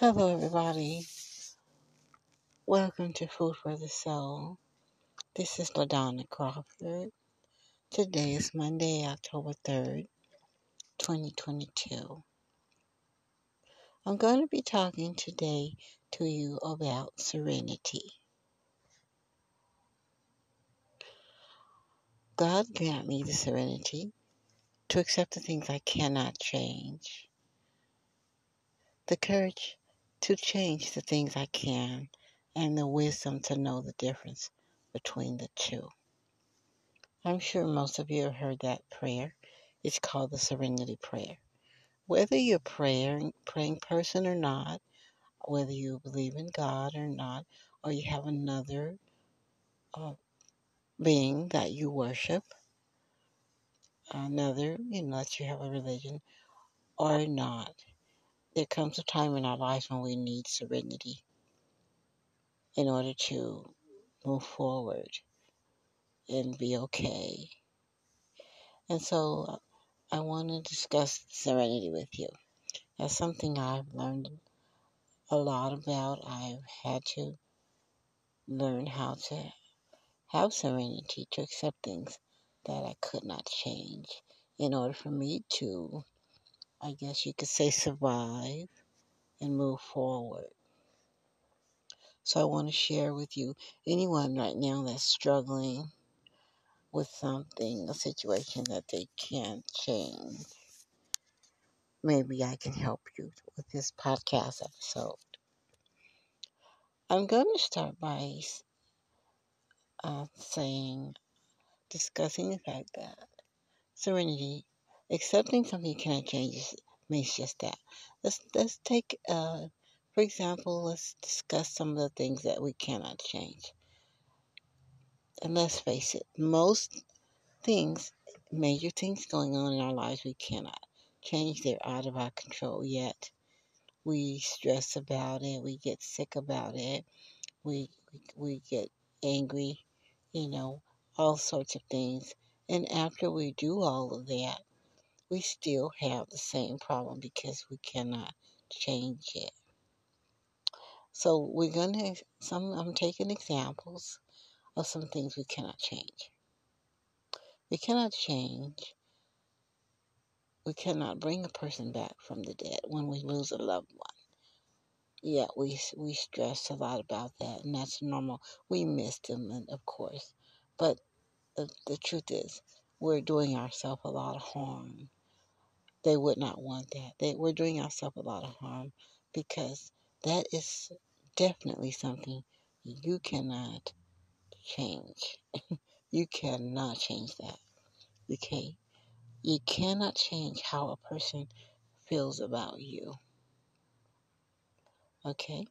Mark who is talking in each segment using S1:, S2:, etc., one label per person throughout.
S1: Hello, everybody. Welcome to Food for the Soul. This is LaDonna Crawford. Today is Monday, October 3rd, 2022. I'm going to be talking today to you about serenity. God grant me the serenity to accept the things I cannot change, the courage to change the things I can, and the wisdom to know the difference between the two. I'm sure most of you have heard that prayer. It's called the Serenity Prayer. Whether you're praying, praying person or not, whether you believe in God or not, or you have another uh, being that you worship, another, you know, that you have a religion or not, there comes a time in our lives when we need serenity in order to move forward and be okay. And so I want to discuss serenity with you. That's something I've learned a lot about. I've had to learn how to have serenity to accept things that I could not change in order for me to, I guess you could say, survive and move forward. So I want to share with you anyone right now that's struggling with something, a situation that they can't change. Maybe I can help you with this podcast episode. I'm going to start by uh, saying, discussing the fact that serenity, accepting something you cannot change, means just that. Let's let's take, uh, for example, let's discuss some of the things that we cannot change. And let's face it, most things, major things going on in our lives, we cannot change. They're out of our control yet. We stress about it. We get sick about it. We we, we get angry. You know, all sorts of things. And after we do all of that, we still have the same problem because we cannot change it. So we're gonna some I'm taking examples of some things we cannot change. We cannot change we cannot bring a person back from the dead when we lose a loved one. Yeah, we we stress a lot about that, and that's normal. We miss them, and of course, but the, the truth is, we're doing ourselves a lot of harm. They would not want that. They, we're doing ourselves a lot of harm because that is definitely something you cannot change. you cannot change that. Okay? You cannot change how a person feels about you. Okay?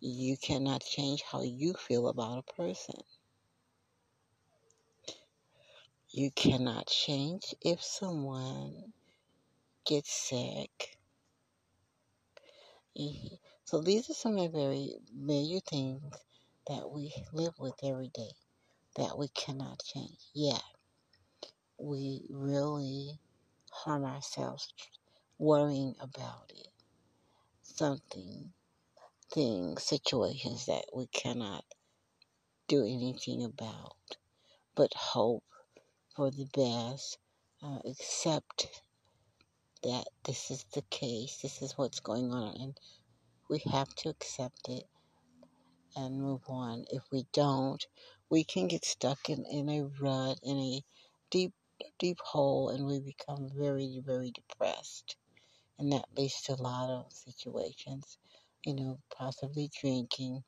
S1: You cannot change how you feel about a person. You cannot change if someone gets sick. Mm-hmm. So these are some of the very major things that we live with every day that we cannot change. Yeah, we really harm ourselves worrying about it. Something, things, situations that we cannot do anything about, but hope for the best, uh, accept that this is the case, this is what's going on, and we have to accept it and move on. If we don't, we can get stuck in, in a rut, in a deep, deep hole, and we become very, very depressed. And that leads to a lot of situations, you know, possibly drinking,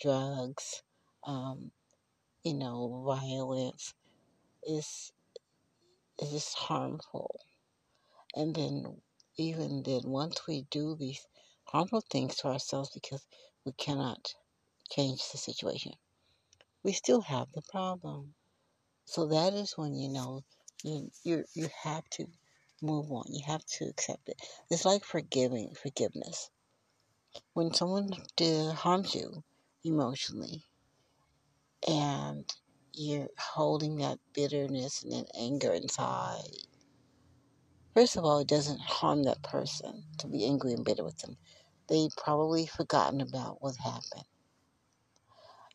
S1: drugs, um, you know, violence is is harmful. And then even then once we do these harmful things to ourselves because we cannot change the situation we still have the problem. So that is when you know you you you have to move on. You have to accept it. It's like forgiving, forgiveness. When someone did, harms you emotionally, and you're holding that bitterness and that anger inside. First of all, it doesn't harm that person to be angry and bitter with them. They've probably forgotten about what happened.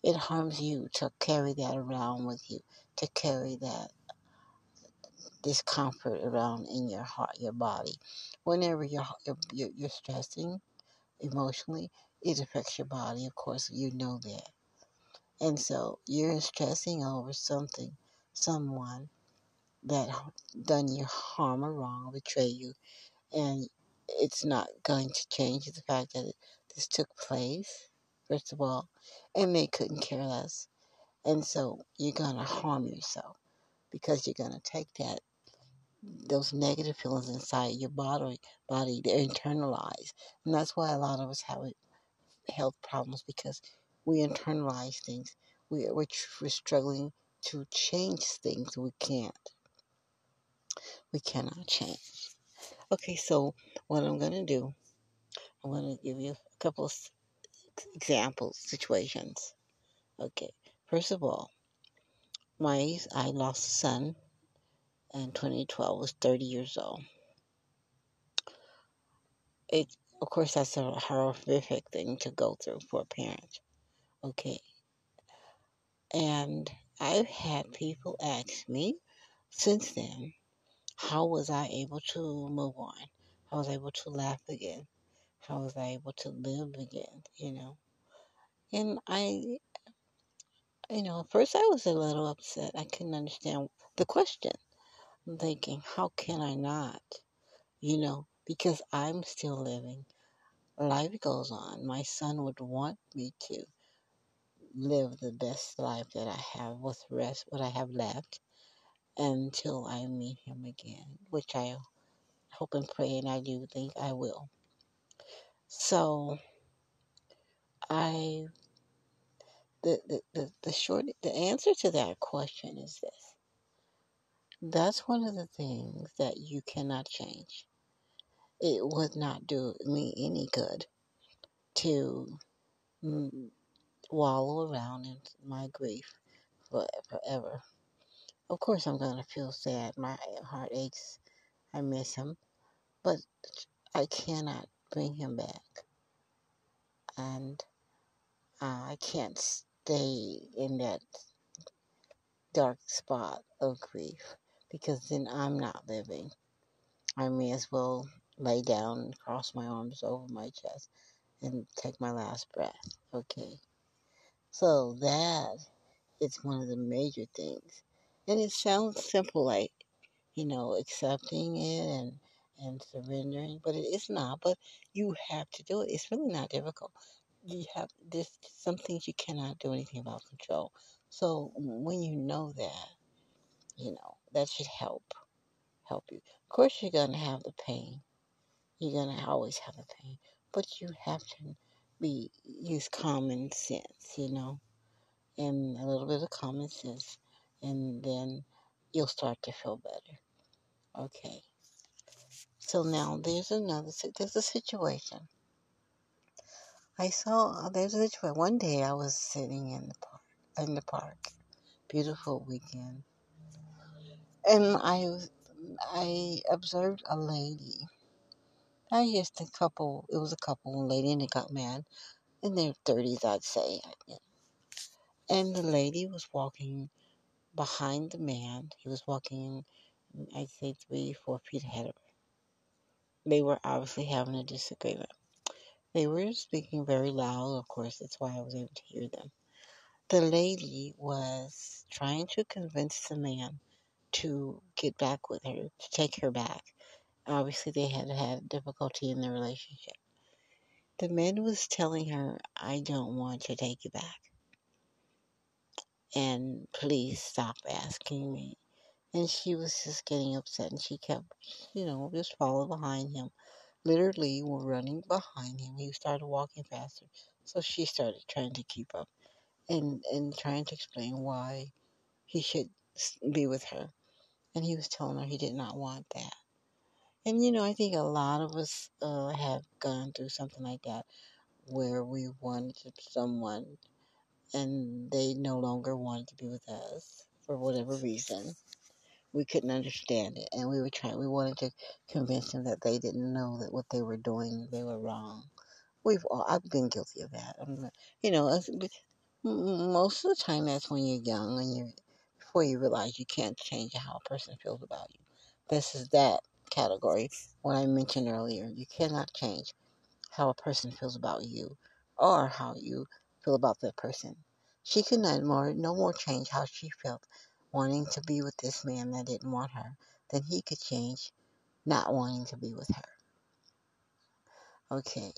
S1: It harms you to carry that around with you, to carry that discomfort around in your heart, your body. Whenever you're, you're, you're stressing emotionally, it affects your body. Of course, you know that. And so you're stressing over something, someone that done you harm or wrong, betray you, and it's not going to change the fact that this took place, first of all, and they couldn't care less. And so you're going to harm yourself because you're going to take that those negative feelings inside your body body they're internalized and that's why a lot of us have health problems because we internalize things. We, we're, we're struggling to change things. We can't. We cannot change. Okay so what i'm going to do i'm going to give you a couple of examples situations. Okay first of all my i lost a son in 2012 was 30 years old. It of course that's a horrific thing to go through for a parent okay. And i've had people ask me since then how was i able to move on? How was i able to laugh again? How was i able to live again? You know? And i you know at first i was a little upset. I couldn't understand the question. I'm thinking how can i not? You know because i'm still living. Life goes on. My son would want me to live the best life that I have with rest what I have left until I meet him again, which I hope and pray and I do think I will. So I the, the, the, the short the answer to that question is this. That's one of the things that you cannot change. It would not do me any good to wallow around in my grief forever. Of course, I'm going to feel sad. My heart aches. I miss him. But I cannot bring him back. And uh, I can't stay in that dark spot of grief because then I'm not living. I may as well lay down cross my arms over my chest and take my last breath. Okay. So that is one of the major things. And it sounds simple, like, you know, accepting it and and surrendering, but it is not. But you have to do it. It's really not difficult. You have this some things you cannot do anything about control. So when you know that, you know, that should help help you. Of course you're gonna have the pain. You're gonna always have the pain. But you have to be use common sense, you know and a little bit of common sense, and then you'll start to feel better. Okay. So now there's another there's a situation. I saw uh, there's a situation. One day I was sitting in the park in the park, beautiful weekend, and I I observed a lady. I just a couple. It was a couple, a lady and a guy man in their thirties, I'd say. And the lady was walking behind the man. He was walking, I'd say, three, four feet ahead of her. They were obviously having a disagreement. They were speaking very loud, of course, that's why I was able to hear them. The lady was trying to convince the man to get back with her, to take her back. Obviously, they had had difficulty in their relationship. The man was telling her, I don't want to take you back. And please stop asking me and she was just getting upset and she kept, you know, just following behind him. Literally, were running behind him. He started walking faster. So she started trying to keep up and, and trying to explain why he should be with her. And he was telling her he did not want that. And, you know, I think a lot of us uh, have gone through something like that where we wanted someone and they no longer wanted to be with us for whatever reason we couldn't understand it and we were trying we wanted to convince them that they didn't know that what they were doing they were wrong we've all, I've been guilty of that. I'm, you know, most of the time that's when you're young and you before you realize you can't change how a person feels about you. This is that category. What I mentioned earlier, you cannot change how a person feels about you or how you feel about that person. She could not more, no more change how she felt wanting to be with this man that didn't want her than he could change not wanting to be with her. Okay.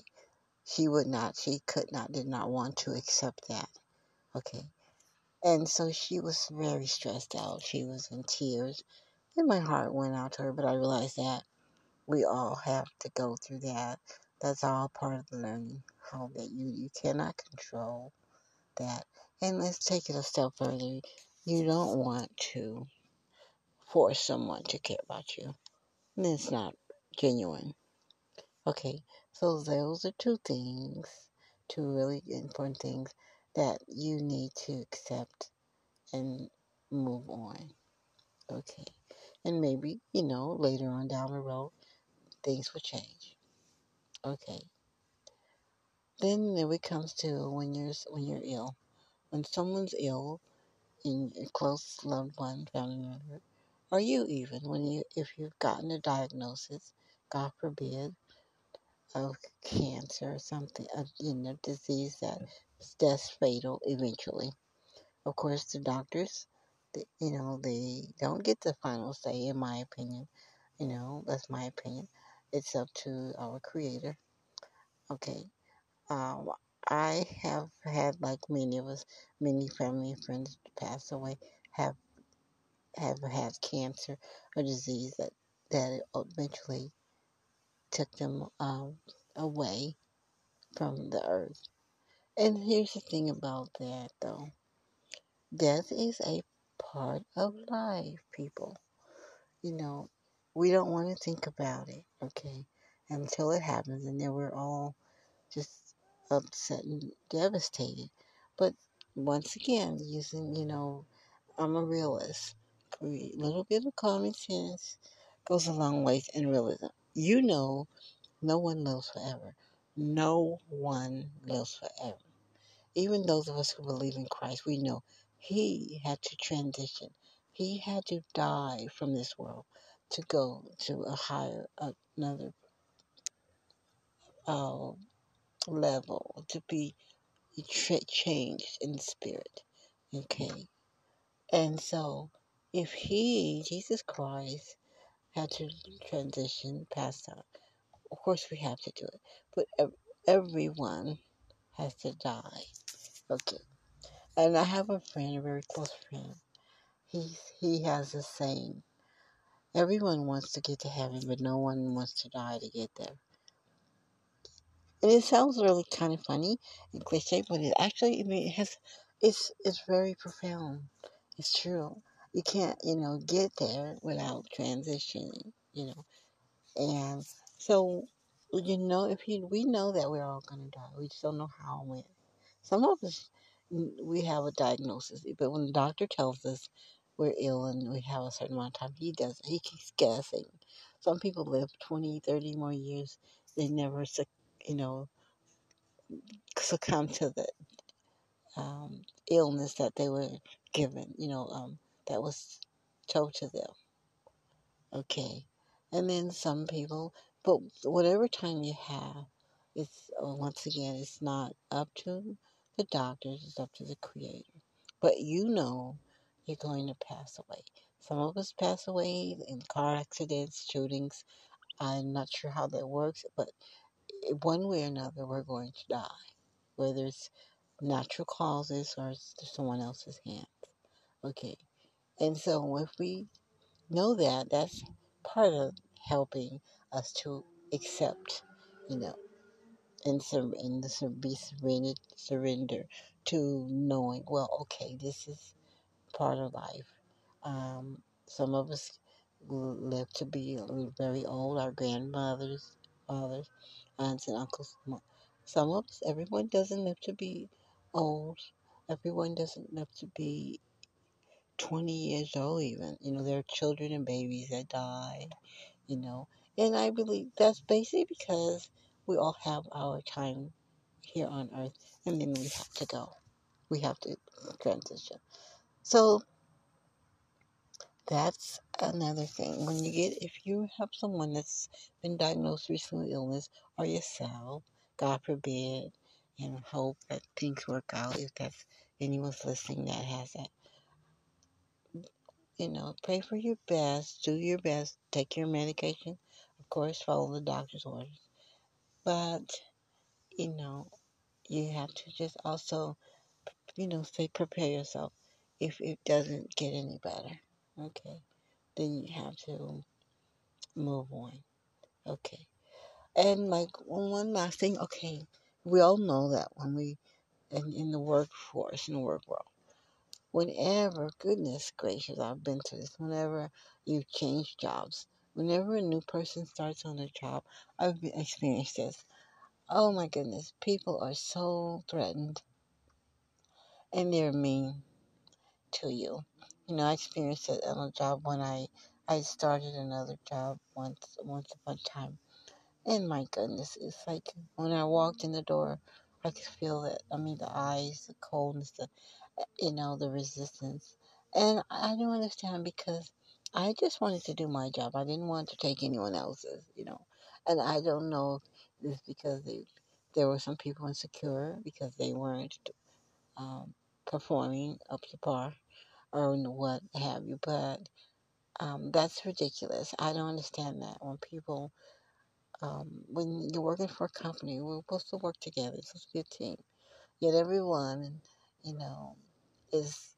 S1: She would not, she could not, did not want to accept that. Okay. And so she was very stressed out. She was in tears. And my heart went out to her, but I realized that we all have to go through that. That's all part of the learning. How that you, you cannot control that. And let's take it a step further. You don't want to force someone to care about you. It's not genuine. Okay, so those are two things, two really important things that you need to accept and move on. Okay. And maybe, you know, later on down the road, things will change. Okay. Then there it comes to when you're when you're ill. When someone's ill, in a close loved one, family member, or you even when you if you've gotten a diagnosis, God forbid, of cancer or something, a you know, disease that is death fatal eventually. Of course, the doctors, you know, they don't get the final say, in my opinion. You know, that's my opinion. It's up to our Creator. Okay. Um, I have had, like many of us, many family and friends pass away, have have had cancer or disease that that eventually took them um, away from the earth. And here's the thing about that, though death is a part of life, people. You know, we don't want to think about it, okay, until it happens, and then we're all just upset and devastated. But once again, using, you know, I'm a realist. A little bit of common sense goes a long ways in realism. You know, no one lives forever. No one lives forever. Even those of us who believe in Christ, we know he had to transition. He had to die from this world to go to a higher, another uh, level, to be changed in spirit. Okay. And so, if he, Jesus Christ, had to transition past that, of course we have to do it. But everyone has to die. Okay. And I have a friend, a very close friend. He he has a saying. Everyone wants to get to heaven, but no one wants to die to get there. And it sounds really kind of funny and cliche, but it actually, I mean, it has, it's, it's very profound. It's true. You can't, you know, get there without transitioning, you know. And so, you know, if you, we know that we're all going to die. We just don't know how and when. Some of us, we have a diagnosis, but when the doctor tells us we're ill and we have a certain amount of time, he doesn't. He keeps guessing. Some people live 20, 30 more years. They never, you know, succumb to the um, illness that they were given, you know, um, that was told to them. Okay. And then some people, but whatever time you have, it's uh, once again, it's not up to the doctors, it's up to the Creator. But you know you're going to pass away. Some of us pass away in car accidents, shootings. I'm not sure how that works, but one way or another, we're going to die. Whether it's natural causes or it's someone else's hands. Okay. And so if we know that, that's part of helping us to accept, you know, and, sur- and the, be surrender, surrender to knowing, well, okay, this is part of life. Um, some of us live to be very old, our grandmothers, fathers, aunts, and uncles. Some of us, everyone doesn't live to be old. Everyone doesn't live to be 20 years old, even. You know, there are children and babies that die, you know. And I believe that's basically because we all have our time here on earth and then we have to go. We have to transition. So that's another thing. When you get, if you have someone that's been diagnosed with illness or yourself, God forbid, and hope that things work out if that's anyone's listening that has that. You know, pray for your best, do your best, take your medication, of course, follow the doctor's orders. But, you know, you have to just also, you know, say prepare yourself if it doesn't get any better. Okay then you have to move on. Okay. And like one last thing, okay, we all know that when we in, in the workforce, in the work world, whenever, goodness gracious, I've been to this, whenever you change jobs, whenever a new person starts on a job, I've experienced this. Oh my goodness, people are so threatened and they're mean to you. You know, I experienced it on a job when I I started another job once once upon a time. And my goodness, it's like when I walked in the door, I could feel it. I mean, the eyes, the coldness, the you know, the resistance. And I don't understand because I just wanted to do my job. I didn't want to take anyone else's, you know. And I don't know if it's because they, there were some people insecure because they weren't um, performing up to par or what have you. But um, that's ridiculous. I don't understand that when people, um, when you're working for a company, we're supposed to work together. It's supposed to be a team. Yet everyone, you know, is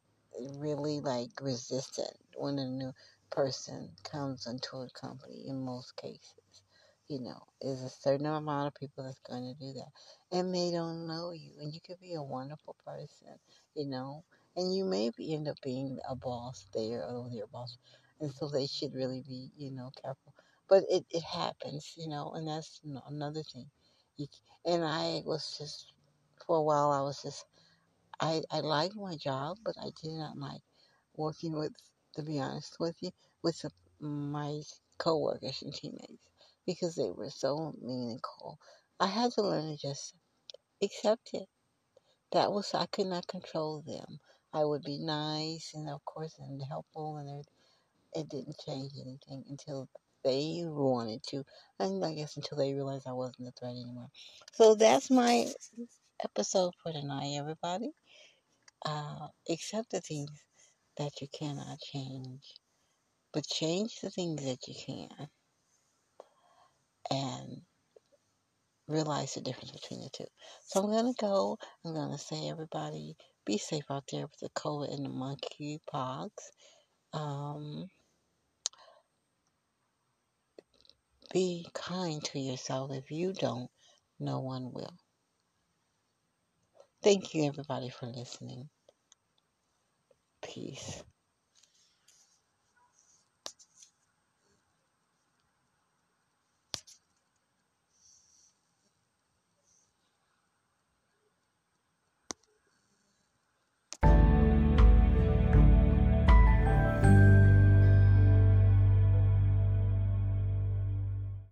S1: really like resistant when a new person comes into a company in most cases. You know, there's a certain amount of people that's going to do that. And they don't know you. And you could be a wonderful person, you know, and you may be, end up being a boss there or their boss. And so they should really be, you know, careful. But it, it happens, you know, and that's another thing. And I was just, for a while, I was just I, I liked my job, but I did not like working with, to be honest with you, with my coworkers and teammates because they were so mean and cold. I had to learn to just accept it. That was I could not control them. I would be nice and of course and helpful, and it, it didn't change anything until they wanted to, and I guess until they realized I wasn't a threat anymore. So that's my episode for tonight, everybody uh, accept the things that you cannot change, but change the things that you can and realize the difference between the two. So I'm going to go. I'm going to say, everybody, be safe out there with the COVID and the monkeypox. Um, be kind to yourself. If you don't, no one will. Thank you, everybody, for listening. Peace.